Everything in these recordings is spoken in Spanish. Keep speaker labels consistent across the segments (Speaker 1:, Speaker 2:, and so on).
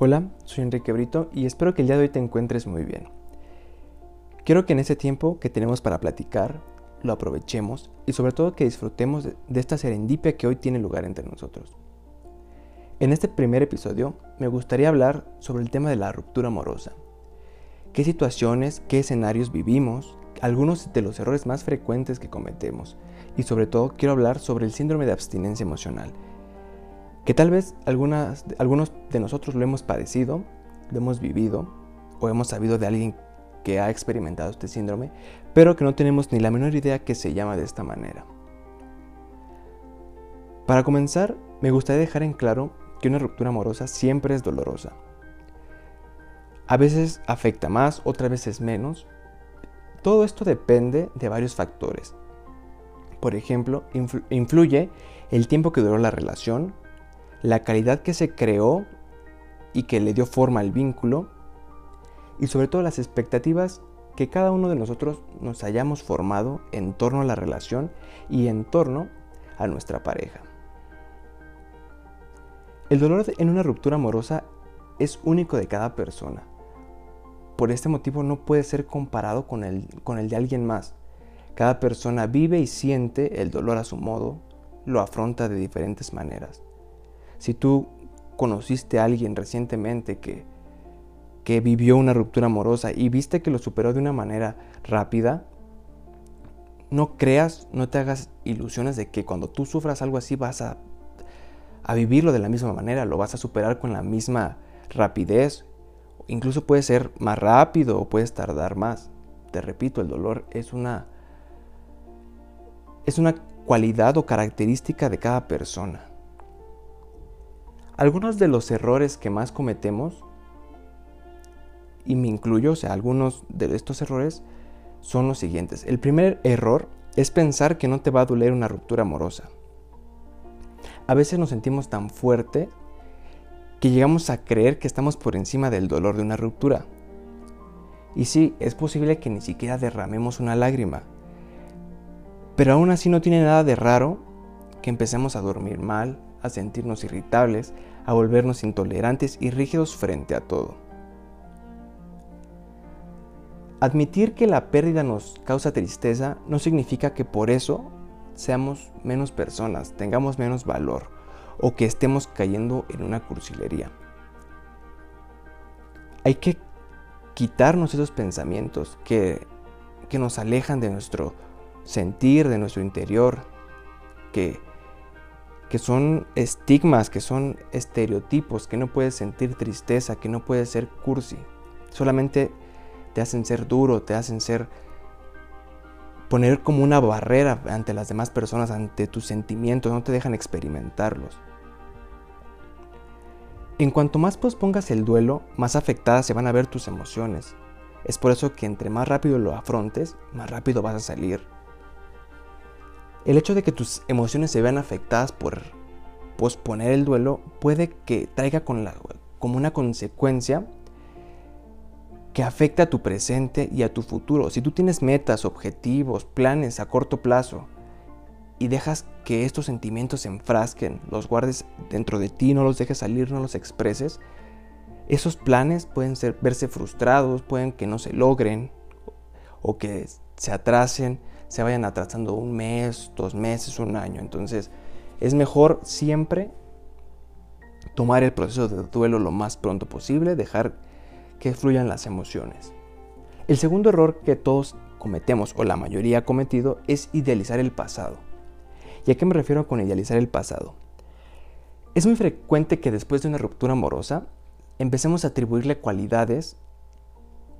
Speaker 1: Hola, soy Enrique Brito y espero que el día de hoy te encuentres muy bien. Quiero que en ese tiempo que tenemos para platicar, lo aprovechemos y sobre todo que disfrutemos de esta serendipia que hoy tiene lugar entre nosotros. En este primer episodio me gustaría hablar sobre el tema de la ruptura amorosa. ¿Qué situaciones, qué escenarios vivimos, algunos de los errores más frecuentes que cometemos y sobre todo quiero hablar sobre el síndrome de abstinencia emocional que tal vez algunos de nosotros lo hemos padecido, lo hemos vivido o hemos sabido de alguien que ha experimentado este síndrome, pero que no tenemos ni la menor idea que se llama de esta manera. Para comenzar, me gustaría dejar en claro que una ruptura amorosa siempre es dolorosa. A veces afecta más, otras veces menos. Todo esto depende de varios factores. Por ejemplo, influye el tiempo que duró la relación, la calidad que se creó y que le dio forma al vínculo, y sobre todo las expectativas que cada uno de nosotros nos hayamos formado en torno a la relación y en torno a nuestra pareja. El dolor en una ruptura amorosa es único de cada persona. Por este motivo no puede ser comparado con el, con el de alguien más. Cada persona vive y siente el dolor a su modo, lo afronta de diferentes maneras. Si tú conociste a alguien recientemente que, que vivió una ruptura amorosa y viste que lo superó de una manera rápida, no creas, no te hagas ilusiones de que cuando tú sufras algo así vas a, a vivirlo de la misma manera, lo vas a superar con la misma rapidez. Incluso puede ser más rápido o puedes tardar más. Te repito, el dolor es una es una cualidad o característica de cada persona. Algunos de los errores que más cometemos, y me incluyo, o sea, algunos de estos errores son los siguientes. El primer error es pensar que no te va a doler una ruptura amorosa. A veces nos sentimos tan fuerte que llegamos a creer que estamos por encima del dolor de una ruptura. Y sí, es posible que ni siquiera derramemos una lágrima. Pero aún así no tiene nada de raro que empecemos a dormir mal, a sentirnos irritables, a volvernos intolerantes y rígidos frente a todo. Admitir que la pérdida nos causa tristeza no significa que por eso seamos menos personas, tengamos menos valor o que estemos cayendo en una cursilería. Hay que quitarnos esos pensamientos que, que nos alejan de nuestro sentir, de nuestro interior, que que son estigmas, que son estereotipos, que no puedes sentir tristeza, que no puedes ser cursi. Solamente te hacen ser duro, te hacen ser poner como una barrera ante las demás personas, ante tus sentimientos, no te dejan experimentarlos. En cuanto más pospongas el duelo, más afectadas se van a ver tus emociones. Es por eso que entre más rápido lo afrontes, más rápido vas a salir el hecho de que tus emociones se vean afectadas por posponer el duelo puede que traiga como una consecuencia que afecta a tu presente y a tu futuro. Si tú tienes metas, objetivos, planes a corto plazo y dejas que estos sentimientos se enfrasquen, los guardes dentro de ti, no los dejes salir, no los expreses, esos planes pueden ser, verse frustrados, pueden que no se logren o que se atrasen se vayan atrasando un mes, dos meses, un año. Entonces es mejor siempre tomar el proceso de duelo lo más pronto posible, dejar que fluyan las emociones. El segundo error que todos cometemos, o la mayoría ha cometido, es idealizar el pasado. ¿Y a qué me refiero con idealizar el pasado? Es muy frecuente que después de una ruptura amorosa empecemos a atribuirle cualidades,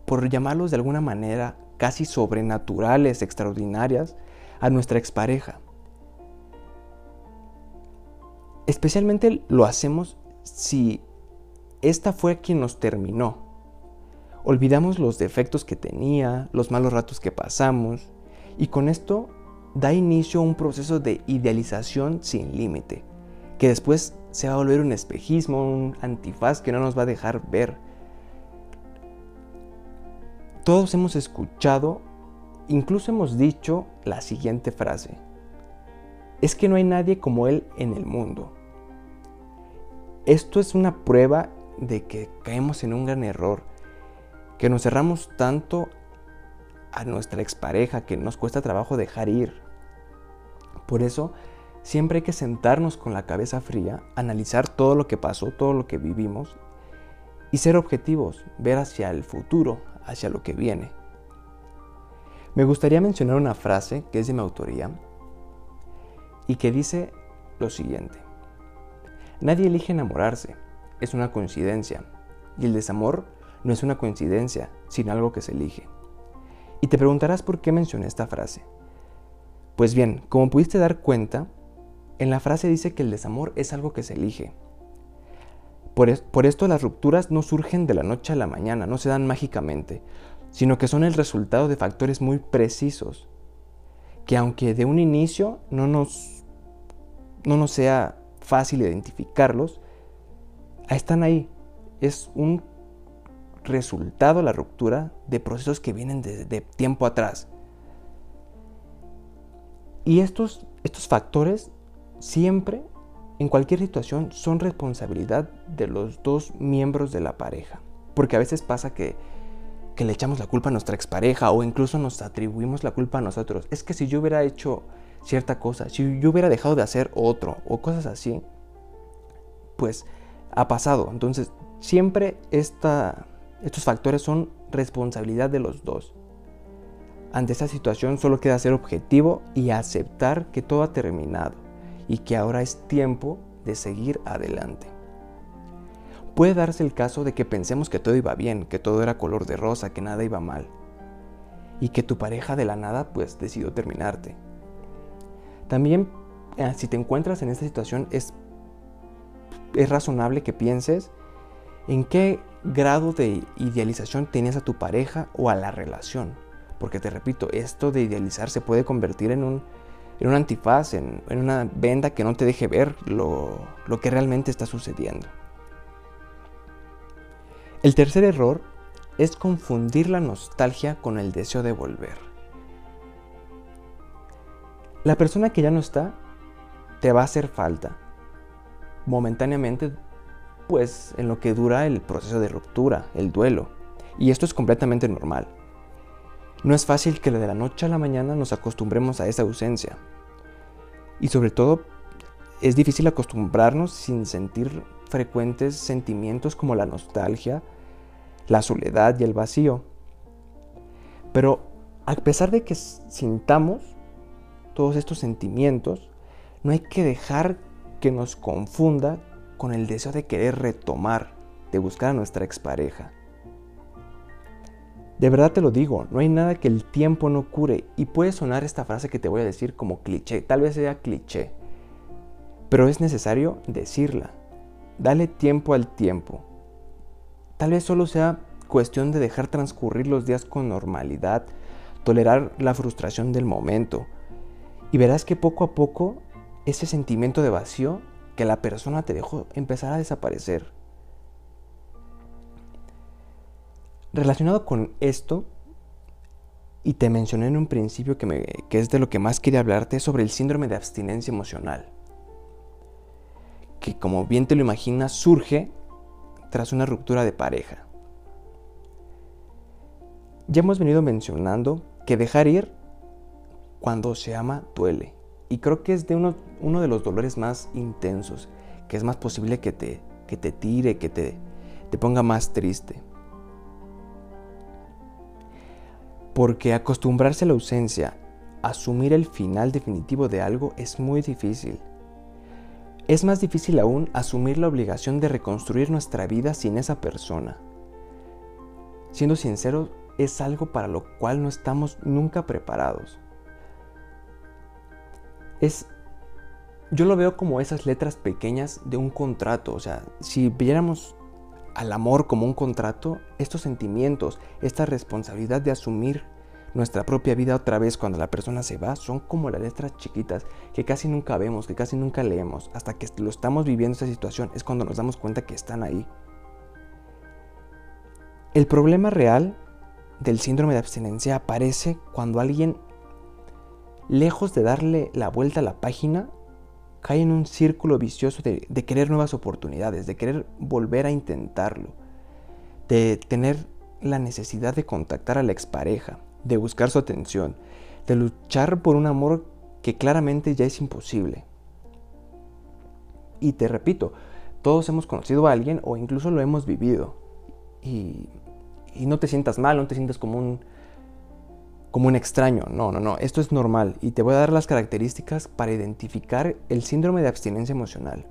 Speaker 1: por llamarlos de alguna manera, casi sobrenaturales, extraordinarias, a nuestra expareja. Especialmente lo hacemos si esta fue quien nos terminó. Olvidamos los defectos que tenía, los malos ratos que pasamos, y con esto da inicio a un proceso de idealización sin límite, que después se va a volver un espejismo, un antifaz que no nos va a dejar ver todos hemos escuchado, incluso hemos dicho la siguiente frase. Es que no hay nadie como Él en el mundo. Esto es una prueba de que caemos en un gran error, que nos cerramos tanto a nuestra expareja que nos cuesta trabajo dejar ir. Por eso, siempre hay que sentarnos con la cabeza fría, analizar todo lo que pasó, todo lo que vivimos y ser objetivos, ver hacia el futuro, hacia lo que viene. Me gustaría mencionar una frase que es de mi autoría y que dice lo siguiente. Nadie elige enamorarse, es una coincidencia. Y el desamor no es una coincidencia, sino algo que se elige. Y te preguntarás por qué mencioné esta frase. Pues bien, como pudiste dar cuenta, en la frase dice que el desamor es algo que se elige. Por, esto las rupturas no surgen de la noche a la mañana, no se dan mágicamente, sino que son el resultado de factores muy precisos, que aunque de un inicio no nos, no nos sea fácil identificarlos, están ahí. Es un resultado, la ruptura, de procesos que vienen de, de tiempo atrás. Y estos, estos factores siempre, en cualquier situación, son responsabilidad de los dos miembros de la pareja. Porque a veces pasa que, que le echamos la culpa a nuestra expareja o incluso nos atribuimos la culpa a nosotros. Es que si yo hubiera hecho cierta cosa, si yo hubiera dejado de hacer otro o cosas así, pues ha pasado. Entonces, siempre estos factores son responsabilidad de los dos. Ante esta situación solo queda ser objetivo y aceptar que todo ha terminado y que ahora es tiempo de seguir adelante. Puede darse el caso de que pensemos que todo iba bien, que todo era color de rosa, que nada iba mal, y que tu pareja de la nada pues decidió terminarte. También eh, si te encuentras en esta situación es es razonable que pienses en qué grado de idealización tienes a tu pareja o a la relación. Porque te repito, esto de idealizar se puede convertir en un, en un antifaz, en, en, una venda que no te deje ver lo, lo que realmente está sucediendo. El tercer error es confundir la nostalgia con el deseo de volver. La persona que ya no está te va a hacer falta momentáneamente, pues en lo que dura el proceso de ruptura, el duelo. Y esto es completamente normal. No es fácil que de la noche a la mañana nos acostumbremos a esa ausencia. Y sobre todo, es difícil acostumbrarnos sin sentir frecuentes sentimientos como la nostalgia, la soledad y el vacío. Pero a pesar de que sintamos todos estos sentimientos, no hay que dejar que nos confunda con el deseo de querer retomar, de buscar a nuestra expareja. De verdad te lo digo, no hay nada que el tiempo no cure y puede sonar esta frase que te voy a decir como cliché, tal vez sea cliché, pero es necesario decirla. Dale tiempo al tiempo. Tal vez solo sea cuestión de dejar transcurrir los días con normalidad, tolerar la frustración del momento y verás que poco a poco ese sentimiento de vacío que la persona te dejó empezar a desaparecer. Relacionado con esto, y te mencioné en un principio que, me, es de lo que más quería hablarte, sobre el síndrome de abstinencia emocional, que como bien te lo imaginas surge tras una ruptura de pareja. Ya hemos venido mencionando que dejar ir cuando se ama duele. Y creo que es de uno, uno de los dolores más intensos, que es más posible que te, que te tire, que te, te ponga más triste. Porque acostumbrarse a la ausencia, asumir el final definitivo de algo es muy difícil. Es más difícil aún asumir la obligación de reconstruir nuestra vida sin esa persona. Siendo sinceros, es algo para lo cual no estamos nunca preparados es, yo lo veo como esas letras pequeñas de un contrato. O sea, si viéramos al amor como un contrato, estos sentimientos, esta responsabilidad de asumir nuestra propia vida otra vez cuando la persona se va, son como las letras chiquitas que casi nunca vemos, que casi nunca leemos. Hasta que lo estamos viviendo esa situación es cuando nos damos cuenta que están ahí. El problema real del síndrome de abstinencia aparece cuando alguien lejos de darle la vuelta a la página, cae en un círculo vicioso de, querer nuevas oportunidades, de querer volver a intentarlo, de tener la necesidad de contactar a la expareja, de buscar su atención, de luchar por un amor que claramente ya es imposible. Y te repito, todos hemos conocido a alguien o incluso lo hemos vivido. Y, no te sientas mal, no te sientas como un, como un extraño. No, no, no. Esto es normal. Y te voy a dar las características para identificar el síndrome de abstinencia emocional.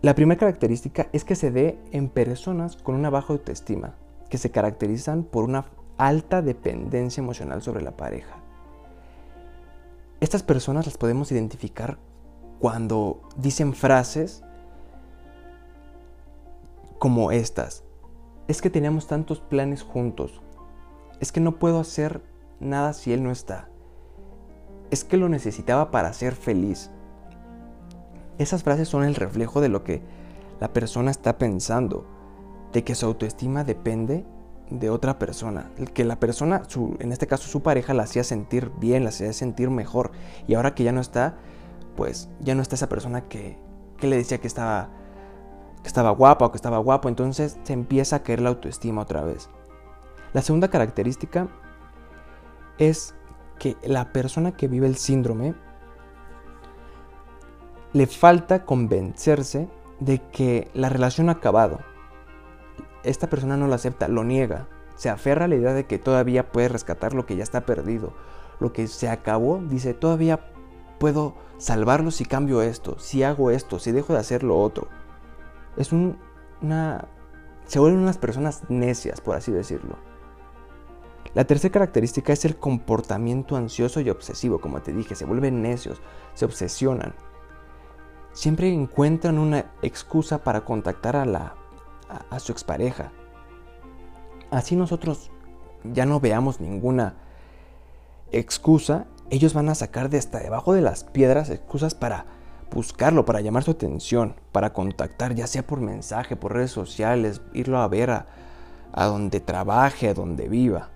Speaker 1: La primera característica es que se dé en personas con una baja autoestima, que se caracterizan por una alta dependencia emocional sobre la pareja. Estas personas las podemos identificar cuando dicen frases como estas. Es que teníamos tantos planes juntos. Es que no puedo hacer nada si él no está. Es que lo necesitaba para ser feliz. Esas frases son el reflejo de lo que la persona está pensando, de que su autoestima depende de otra persona, que la persona, en este caso su pareja, la hacía sentir bien, la hacía sentir mejor, y ahora que ya no está, pues ya no está esa persona que, que le decía que estaba que estaba guapa o que estaba guapo, entonces se empieza a caer la autoestima otra vez. La segunda característica es que la persona que vive el síndrome le falta convencerse de que la relación ha acabado. Esta persona no lo acepta, lo niega, se aferra a la idea de que todavía puede rescatar lo que ya está perdido. Lo que se acabó, dice, todavía puedo salvarlo si cambio esto, si hago esto, si dejo de hacer lo otro es una... se vuelven unas personas necias, por así decirlo. La tercera característica es el comportamiento ansioso y obsesivo, como te dije, se vuelven necios, se obsesionan. Siempre encuentran una excusa para contactar a, la, a, a su expareja. Así nosotros ya no veamos ninguna excusa, ellos van a sacar de hasta debajo de las piedras excusas para buscarlo, para llamar su atención, para contactar, ya sea por mensaje, por redes sociales, irlo a ver a, donde trabaje, a donde viva.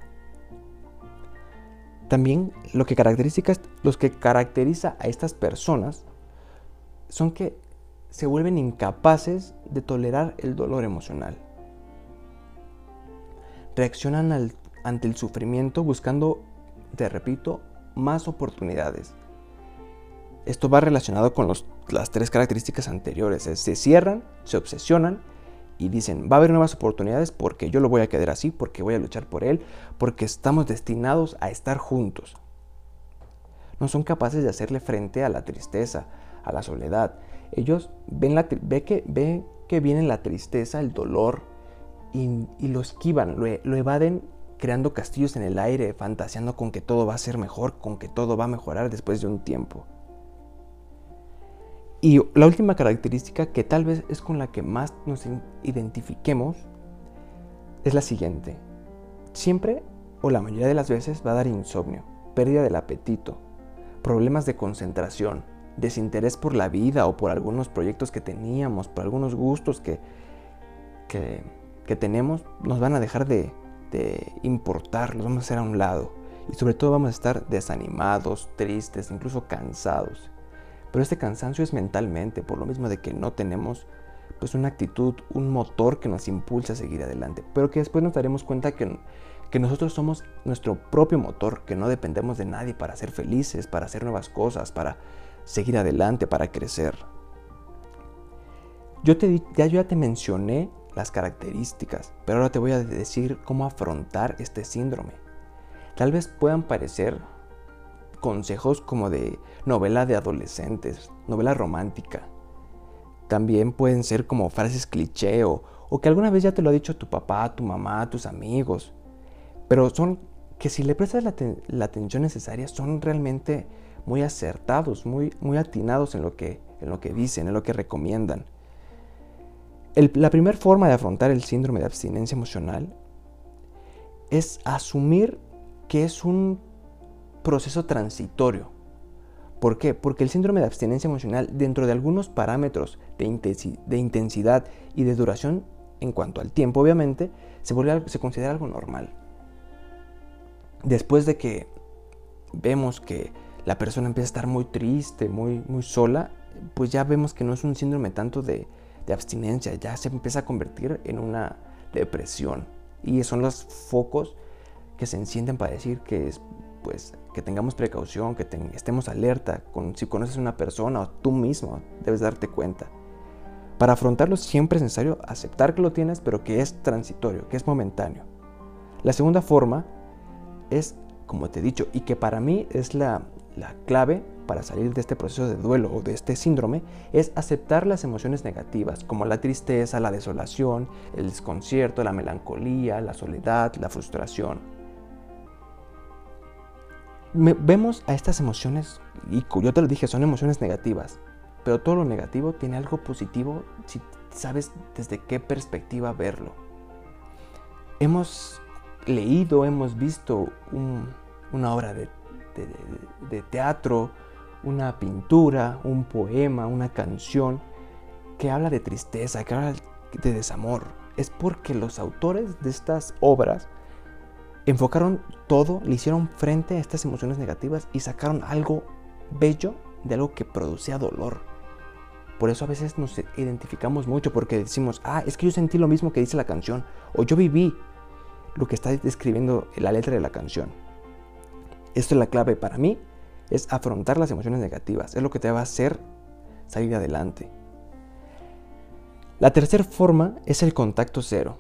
Speaker 1: También lo que, caracteriza, los que caracteriza a estas personas son que se vuelven incapaces de tolerar el dolor emocional. Reaccionan ante el sufrimiento buscando, te repito, más oportunidades esto va relacionado con las tres características anteriores. se cierran, se obsesionan y dicen, va a haber nuevas oportunidades porque yo lo voy a quedar así, porque voy a luchar por él, porque estamos destinados a estar juntos. No son capaces de hacerle frente a la tristeza, a la soledad. Ellos ven, la, que, que viene la tristeza, el dolor, y, lo esquivan, lo, lo evaden creando castillos en el aire, fantaseando con que todo va a ser mejor, con que todo va a mejorar después de un tiempo. Y la última característica que tal vez es con la que más nos identifiquemos es la siguiente. Siempre o la mayoría de las veces va a dar insomnio, pérdida del apetito, problemas de concentración, desinterés por la vida o por algunos proyectos que teníamos, por algunos gustos que, que, tenemos, nos van a dejar de, de importar, los vamos a hacer a un lado. Y sobre todo vamos a estar desanimados, tristes, incluso cansados. Pero este cansancio es mentalmente, por lo mismo de que no tenemos pues una actitud, un motor que nos impulsa a seguir adelante. Pero que después nos daremos cuenta que, que nosotros somos nuestro propio motor, que no dependemos de nadie para ser felices, para hacer nuevas cosas, para seguir adelante, para crecer. Yo, te, ya, yo ya te mencioné las características, pero ahora te voy a decir cómo afrontar este síndrome. Tal vez puedan parecer consejos como de novela de adolescentes, novela romántica. También pueden ser como frases cliché o, que alguna vez ya te lo ha dicho tu papá, tu mamá, tus amigos. Pero son que si le prestas la, atención necesaria son realmente muy acertados, muy, muy atinados en lo, que, en lo que dicen, en lo que recomiendan. la primera forma de afrontar el síndrome de abstinencia emocional es asumir que es un proceso transitorio. ¿Por qué? Porque el síndrome de abstinencia emocional, dentro de algunos parámetros de, intensidad y de duración en cuanto al tiempo, obviamente, se, considera algo normal. Después de que vemos que la persona empieza a estar muy triste, muy, muy sola, pues ya vemos que no es un síndrome tanto de, de abstinencia, ya se empieza a convertir en una depresión. Y son los focos que se encienden para decir que es pues que tengamos precaución, que estemos alerta con si conoces a una persona o tú mismo debes darte cuenta. Para afrontarlo siempre es necesario aceptar que lo tienes, pero que es transitorio, que es momentáneo. La segunda forma es, como te he dicho, y que para mí es la, la clave para salir de este proceso de duelo o de este síndrome, es aceptar las emociones negativas, como la tristeza, la desolación, el desconcierto, la melancolía, la soledad, la frustración vemos a estas emociones, y yo te lo dije, son emociones negativas, pero todo lo negativo tiene algo positivo si sabes desde qué perspectiva verlo. Hemos leído, hemos visto una obra de, teatro, una pintura, un poema, una canción que habla de tristeza, que habla de desamor. Es porque los autores de estas obras enfocaron todo, le hicieron frente a estas emociones negativas y sacaron algo bello de algo que producía dolor. Por eso a veces nos identificamos mucho porque decimos, ah, es que yo sentí lo mismo que dice la canción, o yo viví lo que está describiendo la letra de la canción. Esto es la clave para mí, es afrontar las emociones negativas, es lo que te va a hacer salir adelante. La tercera forma es el contacto cero.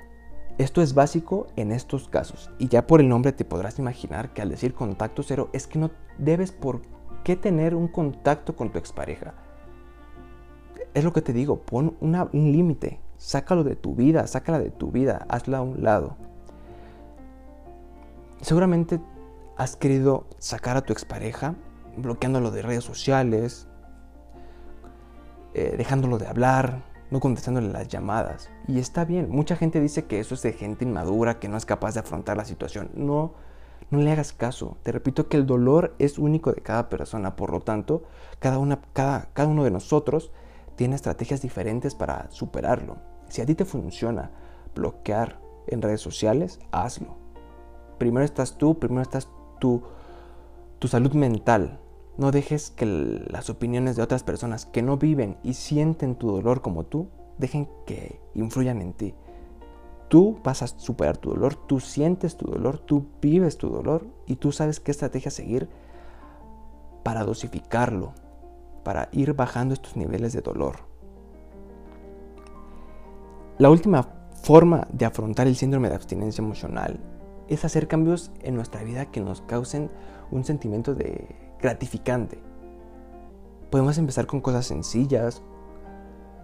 Speaker 1: Esto es básico en estos casos y ya por el nombre te podrás imaginar que al decir contacto cero es que no debes por qué tener un contacto con tu expareja. Es lo que te digo, pon un límite, sácalo de tu vida, sácala de tu vida, hazla a un lado. Seguramente has querido sacar a tu expareja bloqueándolo de redes sociales, eh, dejándolo de hablar, no contestándole las llamadas. Y está bien, mucha gente dice que eso es de gente inmadura, que no es capaz de afrontar la situación. No, no le hagas caso. Te repito que el dolor es único de cada persona, por lo tanto, cada, una, cada, cada uno de nosotros tiene estrategias diferentes para superarlo. Si a ti te funciona bloquear en redes sociales, hazlo. Primero estás tú, primero estás tu, tu salud mental, no dejes que las opiniones de otras personas que no viven y sienten tu dolor como tú, dejen que influyan en ti. Tú vas a superar tu dolor, tú sientes tu dolor, tú vives tu dolor y tú sabes qué estrategia seguir para dosificarlo, para ir bajando estos niveles de dolor. La última forma de afrontar el síndrome de abstinencia emocional es hacer cambios en nuestra vida que nos causen un sentimiento de gratificante. Podemos empezar con cosas sencillas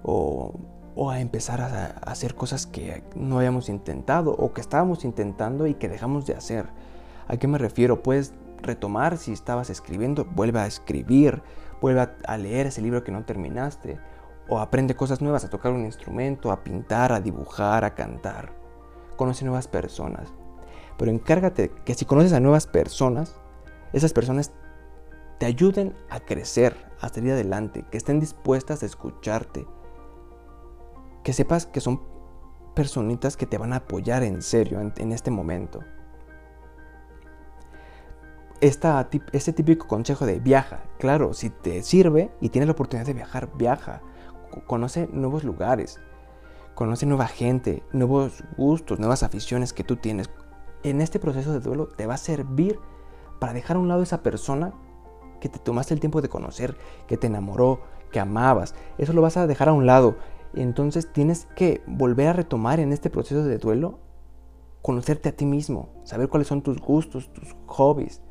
Speaker 1: o, a empezar a, hacer cosas que no habíamos intentado o que estábamos intentando y que dejamos de hacer. ¿A qué me refiero? Puedes retomar si estabas escribiendo, vuelve a escribir, vuelve a leer ese libro que no terminaste o aprende cosas nuevas, a tocar un instrumento, a pintar, a dibujar, a cantar. Conoce nuevas personas. Pero encárgate que si conoces a nuevas personas, esas personas te ayuden a crecer, a salir adelante, que estén dispuestas a escucharte, que sepas que son personitas que te van a apoyar en serio en, este momento. Este típico consejo de viaja, claro, si te sirve y tienes la oportunidad de viajar, viaja, conoce nuevos lugares, conoce nueva gente, nuevos gustos, nuevas aficiones que tú tienes. En este proceso de duelo te va a servir para dejar a un lado esa persona que te tomaste el tiempo de conocer, que te enamoró, que amabas. Eso lo vas a dejar a un lado. Entonces tienes que volver a retomar en este proceso de duelo, conocerte a ti mismo, saber cuáles son tus gustos, tus hobbies.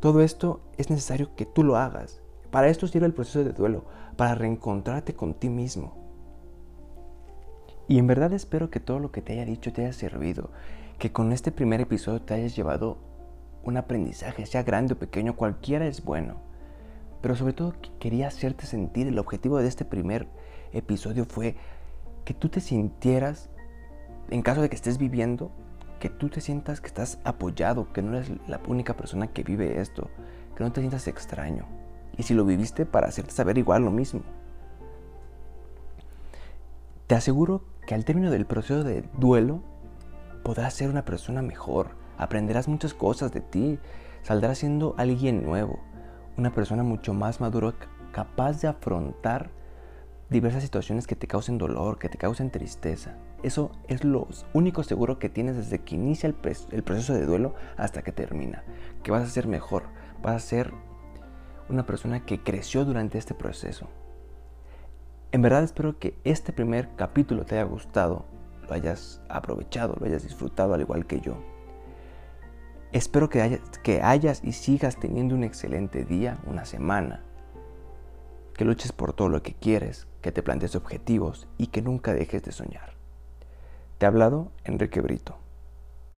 Speaker 1: Todo esto es necesario que tú lo hagas. Para esto sirve el proceso de duelo, para reencontrarte con ti mismo. Y en verdad espero que todo lo que te haya dicho te haya servido, que con este primer episodio te hayas llevado un aprendizaje, sea grande o pequeño, cualquiera es bueno. Pero sobre todo quería hacerte sentir, el objetivo de este primer episodio fue que tú te sintieras, en caso de que estés viviendo, que tú te sientas que estás apoyado, que no eres la única persona que vive esto, que no te sientas extraño. Y si lo viviste, para hacerte saber igual lo mismo. Te aseguro que al término del proceso de duelo podrás ser una persona mejor, aprenderás muchas cosas de ti, saldrás siendo alguien nuevo, una persona mucho más madura, capaz de afrontar diversas situaciones que te causen dolor, que te causen tristeza. Eso es lo único seguro que tienes desde que inicia el, el, proceso de duelo hasta que termina. Que vas a ser mejor, vas a ser una persona que creció durante este proceso. En verdad espero que este primer capítulo te haya gustado, lo hayas aprovechado, lo hayas disfrutado al igual que yo. Espero que hayas, que hayas y sigas teniendo un excelente día, una semana, que luches por todo lo que quieres, que te plantees objetivos y que nunca dejes de soñar. Te ha hablado Enrique Brito.